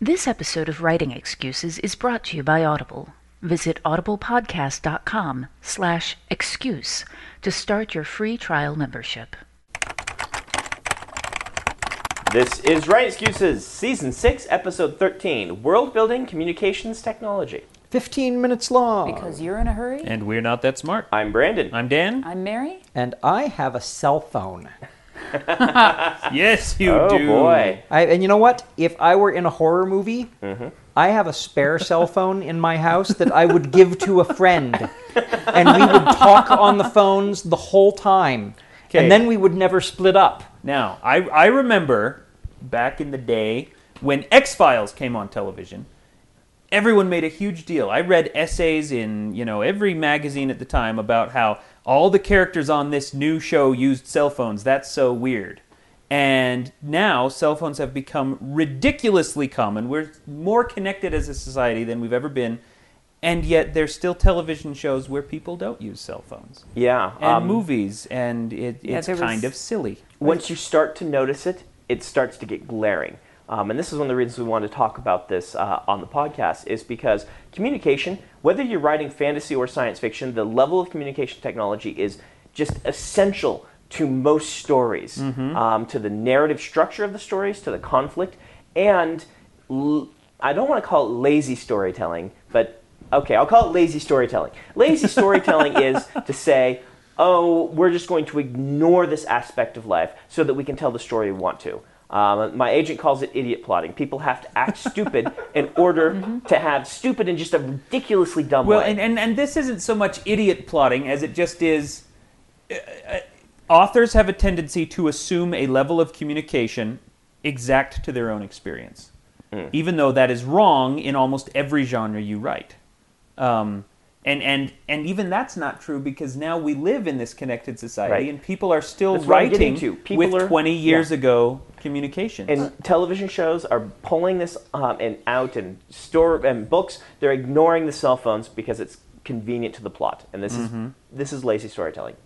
This episode of Writing Excuses is brought to you by Audible. Visit audiblepodcast.com slash excuse to start your free trial membership. This is Writing Excuses, Season 6, Episode 13 World Building Communications Technology. 15 minutes long. Because you're in a hurry? And we're not that smart. I'm Brandon. I'm Dan. I'm Mary? And I have a cell phone. yes, you oh, do. boy. I, and you know what? If I were in a horror movie, Mm-hmm. I have a spare cell phone in my house that I would give to a friend. And we would talk on the phones the whole time. Okay. And then we would never split up. Now, I, I remember back in the day when X Files came on television, everyone made a huge deal. I read essays in you know every magazine at the time about how all the characters on this new show used cell phones. That's so weird. And now cell phones have become ridiculously common. We're more connected as a society than we've ever been. And yet there's still television shows where people don't use cell phones. Yeah. And um, movies and it, Yeah, it's was- kind of silly. once you start to notice it, it starts to get glaring. Um, and this is one of the reasons we wanted to talk about this uh, on the podcast, is because communication, whether you're writing fantasy or science fiction, the level of communication technology is just essential to most stories, um, to the narrative structure of the stories, to the conflict, and l- I don't want to call it lazy storytelling, but okay, I'll call it lazy storytelling. Lazy storytelling is to say, oh, we're just going to ignore this aspect of life so that we can tell the story we want to. Um, my agent calls it idiot plotting. People have to act stupid in order to have stupid in just a ridiculously dumb Well, way. and, and, and this isn't so much idiot plotting as it just is. Uh, uh, authors have a tendency to assume a level of communication exact to their own experience, even though that is wrong in almost every genre you write. Um, and, and, and even that's not true because now we live in this connected society Right. and people are still That's what I'm getting writing to. People with are- 20 years yeah. ago communication and television shows are pulling this um, and out and store and books they're ignoring the cell phones because it's convenient to the plot and this is this is lazy storytelling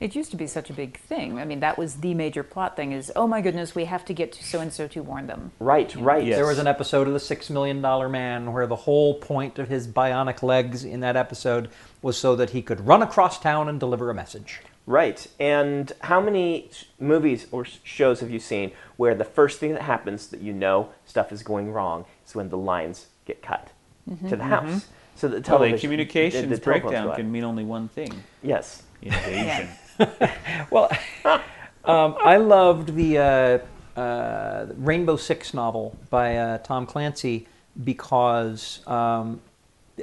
It used to be such a big thing. I mean, that was the major plot thing is, oh my goodness, we have to get to so and so to warn them. right right Yes. There was an episode of The Six Million Dollar Man where the whole point of his bionic legs in that episode was so that he could run across town and deliver a message. right and how many movies or shows have you seen where the first thing that happens that you know stuff is going wrong is when the lines get cut mm-hmm, to the mm-hmm. house so the well, television a communications the- the breakdown can mean only one thing yes invasion. Well, um, I loved the uh, uh, Rainbow Six novel by uh, Tom Clancy because um,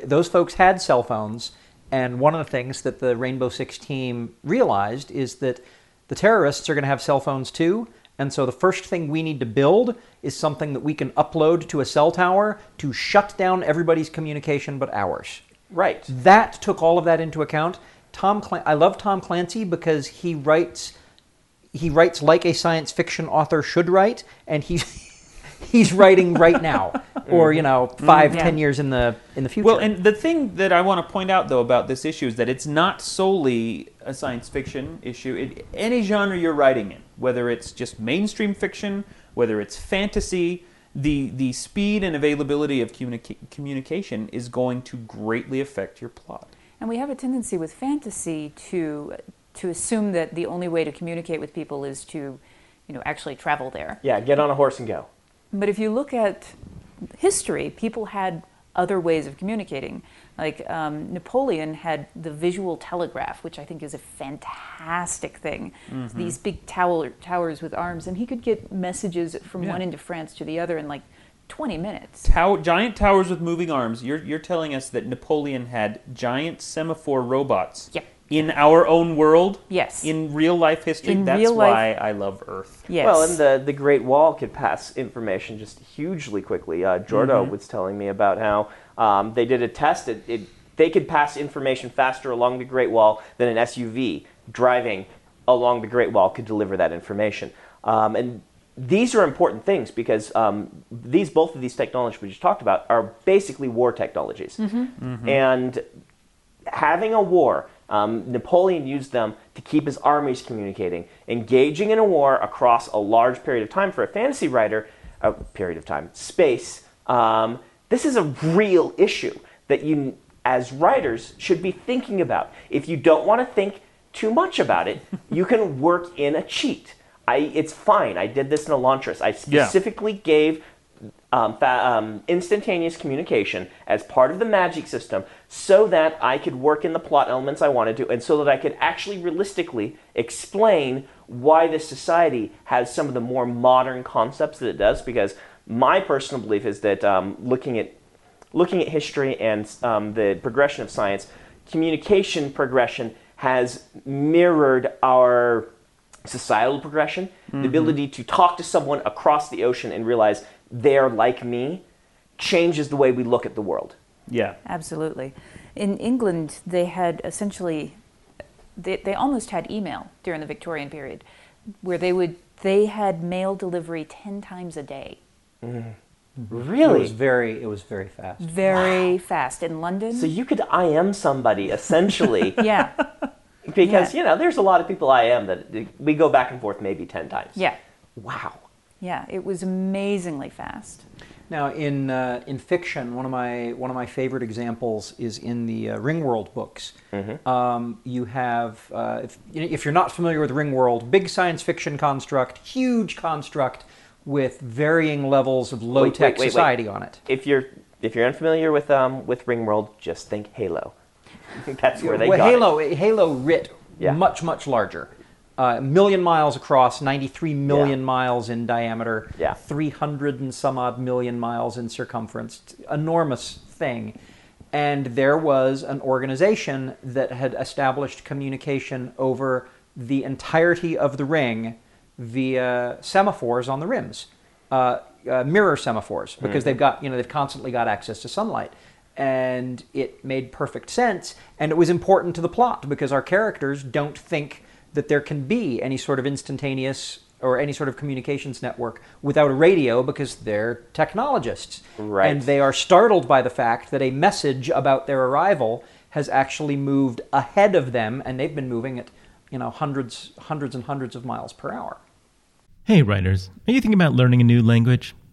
those folks had cell phones, and one of the things that the Rainbow Six team realized is that the terrorists are going to have cell phones too. And so the first thing we need to build is something that we can upload to a cell tower to shut down everybody's communication but ours. Right. That took all of that into account. Tom, Clan- I love Tom Clancy because he writes, he writes like a science fiction author should write, and he's he's writing right now, or you know, five, mm-hmm. Yeah. ten years in the in the future. Well, and the thing that I want to point out, though, about this issue is that it's not solely a science fiction issue. It, any genre you're writing in, whether it's just mainstream fiction, whether it's fantasy, the the speed and availability of communica- communication is going to greatly affect your plot. And we have a tendency with fantasy to to assume that the only way to communicate with people is to, you know, actually travel there. Yeah, get on a horse and go. But if you look at history, people had other ways of communicating. Like um, Napoleon had the visual telegraph, which I think is a fantastic thing. These big tower, towers with arms, and he could get messages from Yeah. one end of France to the other in like 20 minutes. Tow- giant towers with moving arms. You're you're telling us that Napoleon had giant semaphore robots Yep. in our own world. Yes. In real life history. In That's real why life- I love Earth. Yes. Well, and the, the Great Wall could pass information just hugely quickly. Uh, Jordo Mm-hmm. was telling me about how um, they did a test. It, it, they could pass information faster along the Great Wall than an SUV driving along the Great Wall could deliver that information. Um, and these are important things because um, these both of these technologies we just talked about are basically war technologies. And having a war, um, Napoleon used them to keep his armies communicating. Engaging in a war across a large period of time for a fantasy writer, a period of time, space, um, this is a real issue that you, as writers, should be thinking about. If you don't want to think too much about it, you can work in a cheat. I, it's fine. I did this in Elantris. I Yeah. specifically gave um, fa- um, instantaneous communication as part of the magic system so that I could work in the plot elements I wanted to and so that I could actually realistically explain why this society has some of the more modern concepts that it does because my personal belief is that um, looking at looking at history and um, the progression of science communication progression has mirrored our societal progression, the mm-hmm. ability to talk to someone across the ocean and realize they're like me changes the way we look at the world. Yeah. Absolutely. In England, they had essentially, they, they almost had email during the Victorian period, where they would they had mail delivery ten times a day. Mm-hmm. Mm-hmm. it Really? was very it was very fast. Very fast in London. so you could IM somebody essentially yeah, because Yeah. you know there's a lot of people I am that we go back and forth maybe 10 times. yeah, Wow. yeah. It was amazingly fast. Now, in uh, in fiction, one of my one of my favorite examples is in the uh, Ringworld books. Um, you have, uh, if, if you're not familiar with Ringworld, big science fiction construct, huge construct with varying levels of low tech wait, wait, wait. society on it. If you're if you're unfamiliar with um with Ringworld, just think Halo. That's where they well, got Halo, it. Halo writ Yeah. much much larger. Uh, a million miles across, 93 million Yeah. miles in diameter, Yeah. 300 and some odd million miles in circumference. Enormous thing. And there was an organization that had established communication over the entirety of the ring via semaphores on the rims, uh, uh, mirror semaphores, because they've got you know they've constantly got access to sunlight, and it made perfect sense, and it was important to the plot because our characters don't think that there can be any sort of instantaneous or any sort of communications network without a radio because they're technologists, Right. and they are startled by the fact that a message about their arrival has actually moved ahead of them, and they've been moving at you know hundreds, hundreds and hundreds of miles per hour. Hey, writers, are you thinking about learning a new language?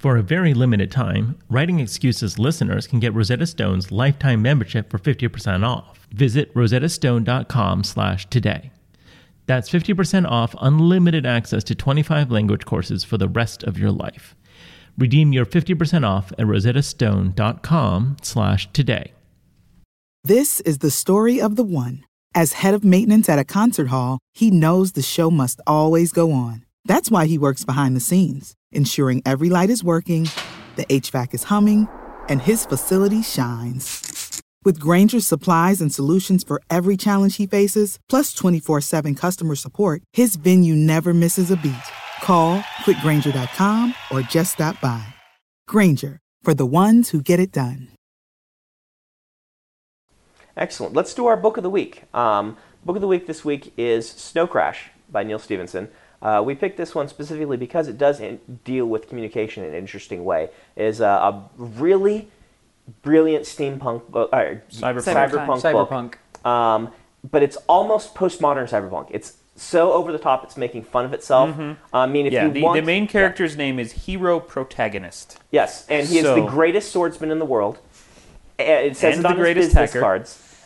For a very limited time, Writing Excuses listeners can get Rosetta Stone's lifetime membership for 50% off. Visit rosettastone.com slash today. That's 50% off unlimited access to 25 language courses for the rest of your life. Redeem your 50% off at rosettastone.com slash today. This is the story of the one. As head of maintenance at a concert hall, he knows the show must always go on. That's why he works behind the scenes, ensuring every light is working, the HVAC is humming, and his facility shines. With Grainger's supplies and solutions for every challenge he faces, plus 24 7 customer support, his venue never misses a beat. Call quickgrainger.com or just stop by. Grainger, for the ones who get it done. Excellent. Let's do our book of the week. Um, book of the week this week is Snow Crash by Neal Stephenson. Uh, we picked this one specifically because it does in- deal with communication in an interesting way. It is a, a really brilliant steampunk, book, uh, Cyberpunk. cyberpunk, Cyberpunk. book. Um, but it's almost postmodern cyberpunk. It's so over the top. It's making fun of itself. I mean, if yeah, you the, want, the main character's name is Hero Protagonist. Yes, and he is the greatest swordsman in the world. And It says And it the on greatest his business hacker. cards.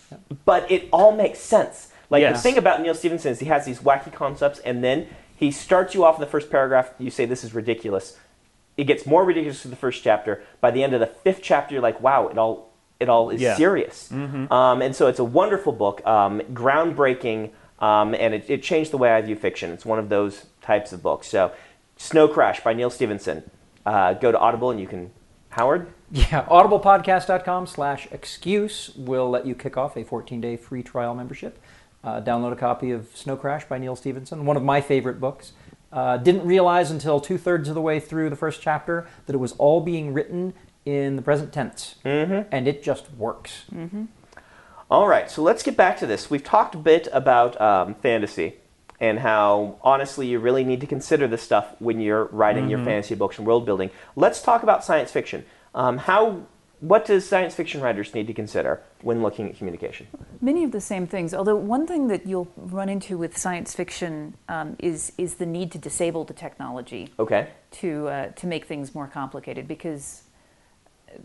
But it all makes sense. Like the thing about Neal Stephenson is he has these wacky concepts, and then he starts you off in the first paragraph. You say this is ridiculous. It gets more ridiculous in the first chapter. By the end of the fifth chapter, you're like, wow, it all it all is Yeah. serious. Um, and so it's a wonderful book, um, groundbreaking, um, and it, it changed the way I view fiction. It's one of those types of books. So, Snow Crash by Neal Stephenson. Uh, go to Audible and you can. Howard. Yeah, audiblepodcast.com slash excuse will let you kick off a 14-day free trial membership. Uh, download a copy of Snow Crash by Neal Stephenson, one of my favorite books. Uh, didn't realize until two-thirds of the way through the first chapter that it was all being written in the present tense. Mm-hmm. And it just works. All right, so let's get back to this. We've talked a bit about um, fantasy and how, honestly, you really need to consider this stuff when you're writing your fantasy books and world building. Let's talk about science fiction. Um, how, what does science fiction writers need to consider when looking at communication? Many of the same things. Although one thing that you'll run into with science fiction um, is is the need to disable the technology Okay. to uh, to make things more complicated because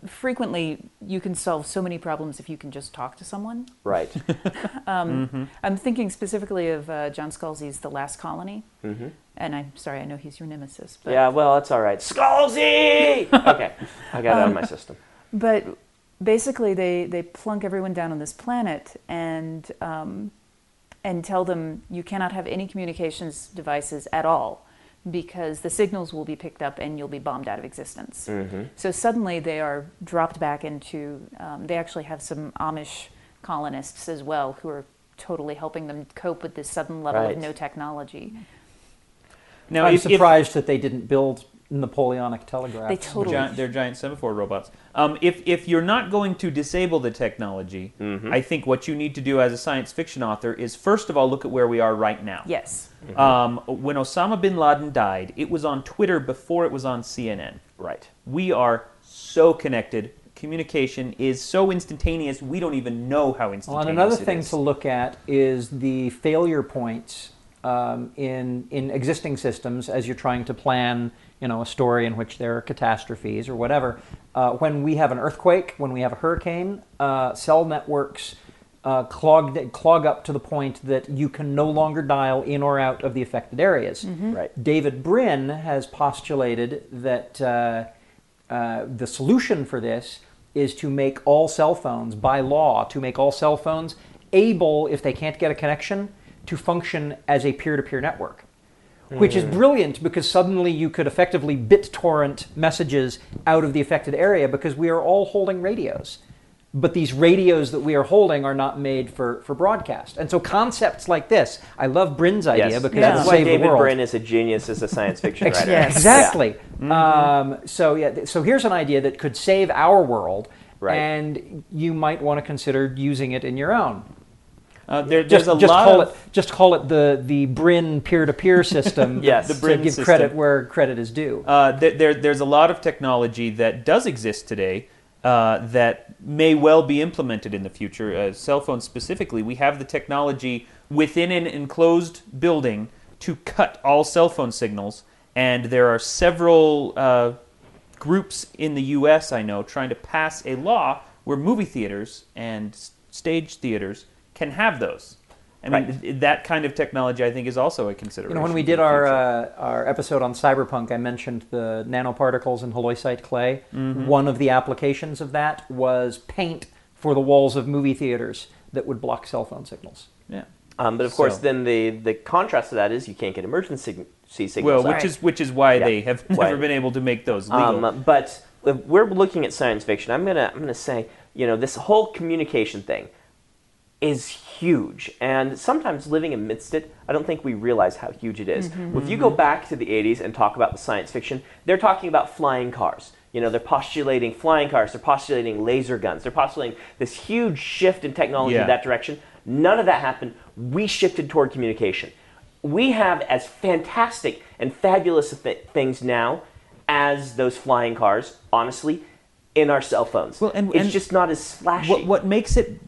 frequently you can solve so many problems if you can just talk to someone. Right. I'm thinking specifically of uh, John Scalzi's The Last Colony, mm-hmm. and I'm sorry, I know he's your nemesis, but yeah, well, that's all right. Scalzi! okay, I got it out of my system. But basically, they, they plunk everyone down on this planet and um, and tell them you cannot have any communications devices at all because the signals will be picked up and you'll be bombed out of existence. So suddenly they are dropped back into. Um, they actually have some Amish colonists as well who are totally helping them cope with this sudden level Right. of no technology. Now, I'm if, if- surprised that they didn't build Napoleonic telegraphs. They totally. Giant, they're giant semaphore robots. Um, if if you're not going to disable the technology, I think what you need to do as a science fiction author is first of all look at where we are right now. Yes. Um, when Osama bin Laden died, it was on Twitter before it was on CNN. Right. We are so connected. Communication is so instantaneous. We don't even know how instantaneous Well, instantaneous. and another it thing is. to look at is the failure points um, in in existing systems as you're trying to plan, you know, a story in which there are catastrophes or whatever. Uh, when we have an earthquake, when we have a hurricane, uh, cell networks uh, clog clog up to the point that you can no longer dial in or out of the affected areas. Right. David Brin has postulated that uh, uh, the solution for this is to make all cell phones, by law, to make all cell phones able, if they can't get a connection, to function as a peer to peer network. Which is brilliant because suddenly you could effectively BitTorrent messages out of the affected area because we are all holding radios. but these radios that we are holding are not made for, for broadcast. And so concepts like this, I love Brin's idea Yes. because Yeah. it That's why save the David world. Brin is a genius as a science fiction Ex- writer. Yes. Exactly. Um, so yeah, th- so here's an idea that could save our world, Right. and you might want to consider using it in your own. Uh, there, Just, a just lot call of, it just call it the the Brin peer-to-peer system. Yes. to The Brin give system. credit where credit is due. Uh, there, there, there's a lot of technology that does exist today uh, that may well be implemented in the future. Uh, cell phones specifically, we have the technology within an enclosed building to cut all cell phone signals, and there are several uh, groups in the U.S. I know trying to pass a law where movie theaters and stage theaters can have those. I mean, Right. that kind of technology, I think, is also a You consideration. know, when we did our uh, our episode on cyberpunk, I mentioned the nanoparticles in halloysite clay. Mm-hmm. One of the applications of that was paint for the walls of movie theaters that would block cell phone signals. yeah. Um, but of course, So- then the, the contrast to that is you can't get emergency signals. Well, out. which is which is why Yeah. they have Why- never been able to make those legal. Um, but if we're looking at science fiction, I'm gonna I'm gonna say you know this whole communication thing is huge, and sometimes living amidst it, I don't think we realize how huge it is. Mm-hmm. If you go back to the 80s and talk about the science fiction, they're talking about flying cars. You know, they're postulating flying cars, they're postulating laser guns, they're postulating this huge shift in technology Yeah. in that direction. None of that happened. We shifted toward communication. We have as fantastic and fabulous th- things now as those flying cars, honestly, in our cell phones. Well, and- it's and just not as flashy. what what makes it,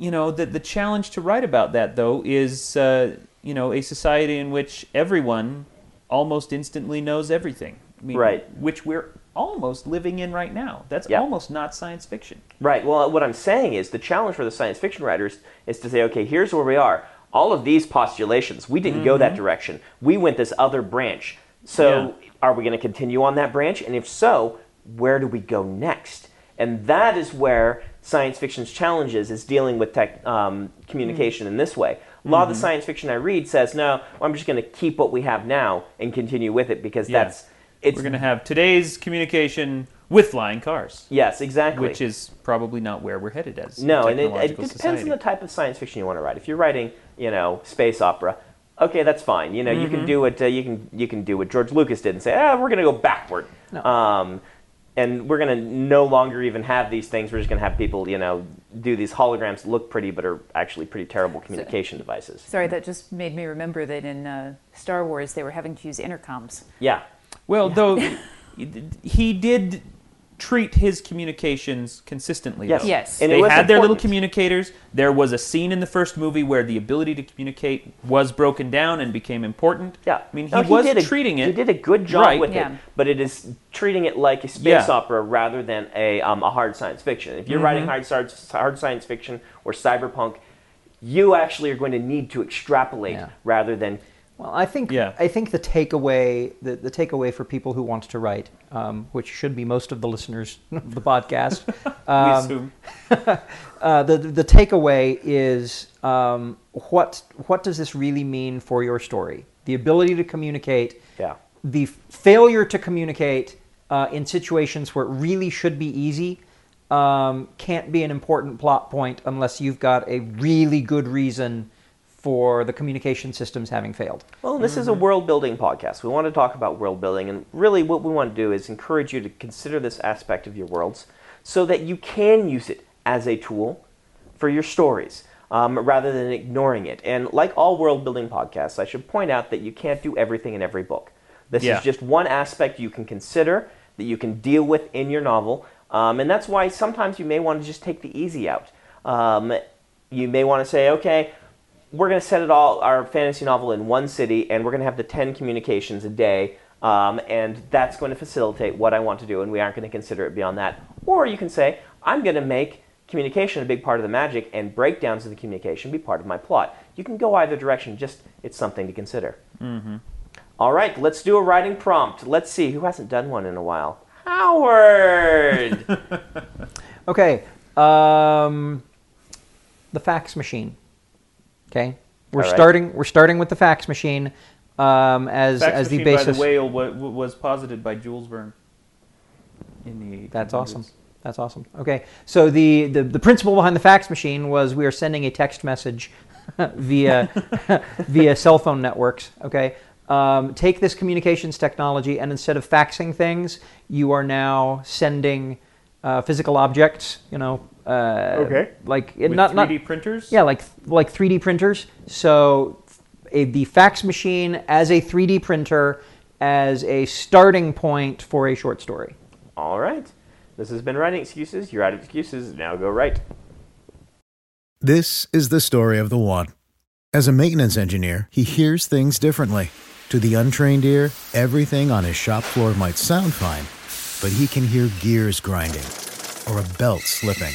you know, the the challenge to write about that though is, uh, you know, a society in which everyone almost instantly knows everything. I mean, Right. Which we're almost living in right now. That's Yeah. almost not science fiction. Right. Well, what I'm saying is the challenge for the science fiction writers is to say, okay, here's where we are. All of these postulations, we didn't go that direction. We went this other branch. So, are we going to continue on that branch? And if so, where do we go next? And that is where science fiction's challenges is dealing with tech, um, communication in this way. A lot of the science fiction I read says, no, I'm just going to keep what we have now and continue with it because Yeah. that's it's We're going to have today's communication with flying cars, yes, exactly. which is probably not where we're headed as No, and it, it depends society. on the type of science fiction you want to write. If you're writing, you know, space opera, okay, that's fine. You know, you Mm-hmm. can do what uh, you can you can do what George Lucas did and say, ah, we're going to go backward. Um, and we're going to no longer even have these things. We're just going to have people, you know, do these holograms look pretty but are actually pretty terrible communication devices. Sorry, that just made me remember that in uh, Star Wars they were having to use intercoms. Yeah. Well, though he did treat his communications consistently. Yes. though. Yes. And they was had their little communicators. There was a scene in the first movie where the ability to communicate was broken down and became important. Yeah, I mean, he No, was did a, treating it. He did a good job right. with Yeah. it, but it is treating it like a space Yeah. opera rather than a, um, a hard science fiction. If you're writing hard, sci- hard science fiction or cyberpunk, you actually are going to need to extrapolate Yeah. rather than Well, I think Yeah. I think the takeaway the, the takeaway for people who want to write, um, which should be most of the listeners of the podcast, we um, assume. uh, the the takeaway is um, what what does this really mean for your story? The ability to communicate, Yeah. the failure to communicate uh, in situations where it really should be easy. Um, can't be an important plot point unless you've got a really good reason for the communication systems having failed. Well, this is a world building podcast. We want to talk about world building, and really what we want to do is encourage you to consider this aspect of your worlds so that you can use it as a tool for your stories um, rather than ignoring it. And like all world building podcasts, I should point out that you can't do everything in every book. This Yeah. is just one aspect you can consider that you can deal with in your novel. Um, and that's why sometimes you may want to just take the easy out. Um, you may want to say, okay, we're going to set it all our fantasy novel in one city and we're going to have the 10 communications a day um, and that's going to facilitate what i want to do and we aren't going to consider it beyond that. Or you can say i'm going to make communication a big part of the magic and breakdowns of the communication be part of my plot. You can go either direction just it's something to consider. Mm-hmm. all right let's do a writing prompt. Let's see who hasn't done one in a while? Howard! Okay, um, the fax machine. Okay, we're right. starting. We're starting with the fax machine um, as Fax as the Machine basis. by the whale wa- wa- was posited by Jules Verne in the 1800s. That's awesome. That's awesome. Okay, so the, the, the principle behind the fax machine was we are sending a text message via via cell phone networks. Okay, um, take this communications technology and instead of faxing things, you are now sending uh, physical objects. You know, uh, Okay. like With not 3D not printers? yeah, like like 3D printers. So a, the fax machine as a 3D printer as a starting point for a short story. All right. This has been Writing Excuses. You're out of excuses. Now go write. This is the story of the one. As a maintenance engineer, he hears things differently. To the untrained ear, everything on his shop floor might sound fine, but he can hear gears grinding or a belt slipping.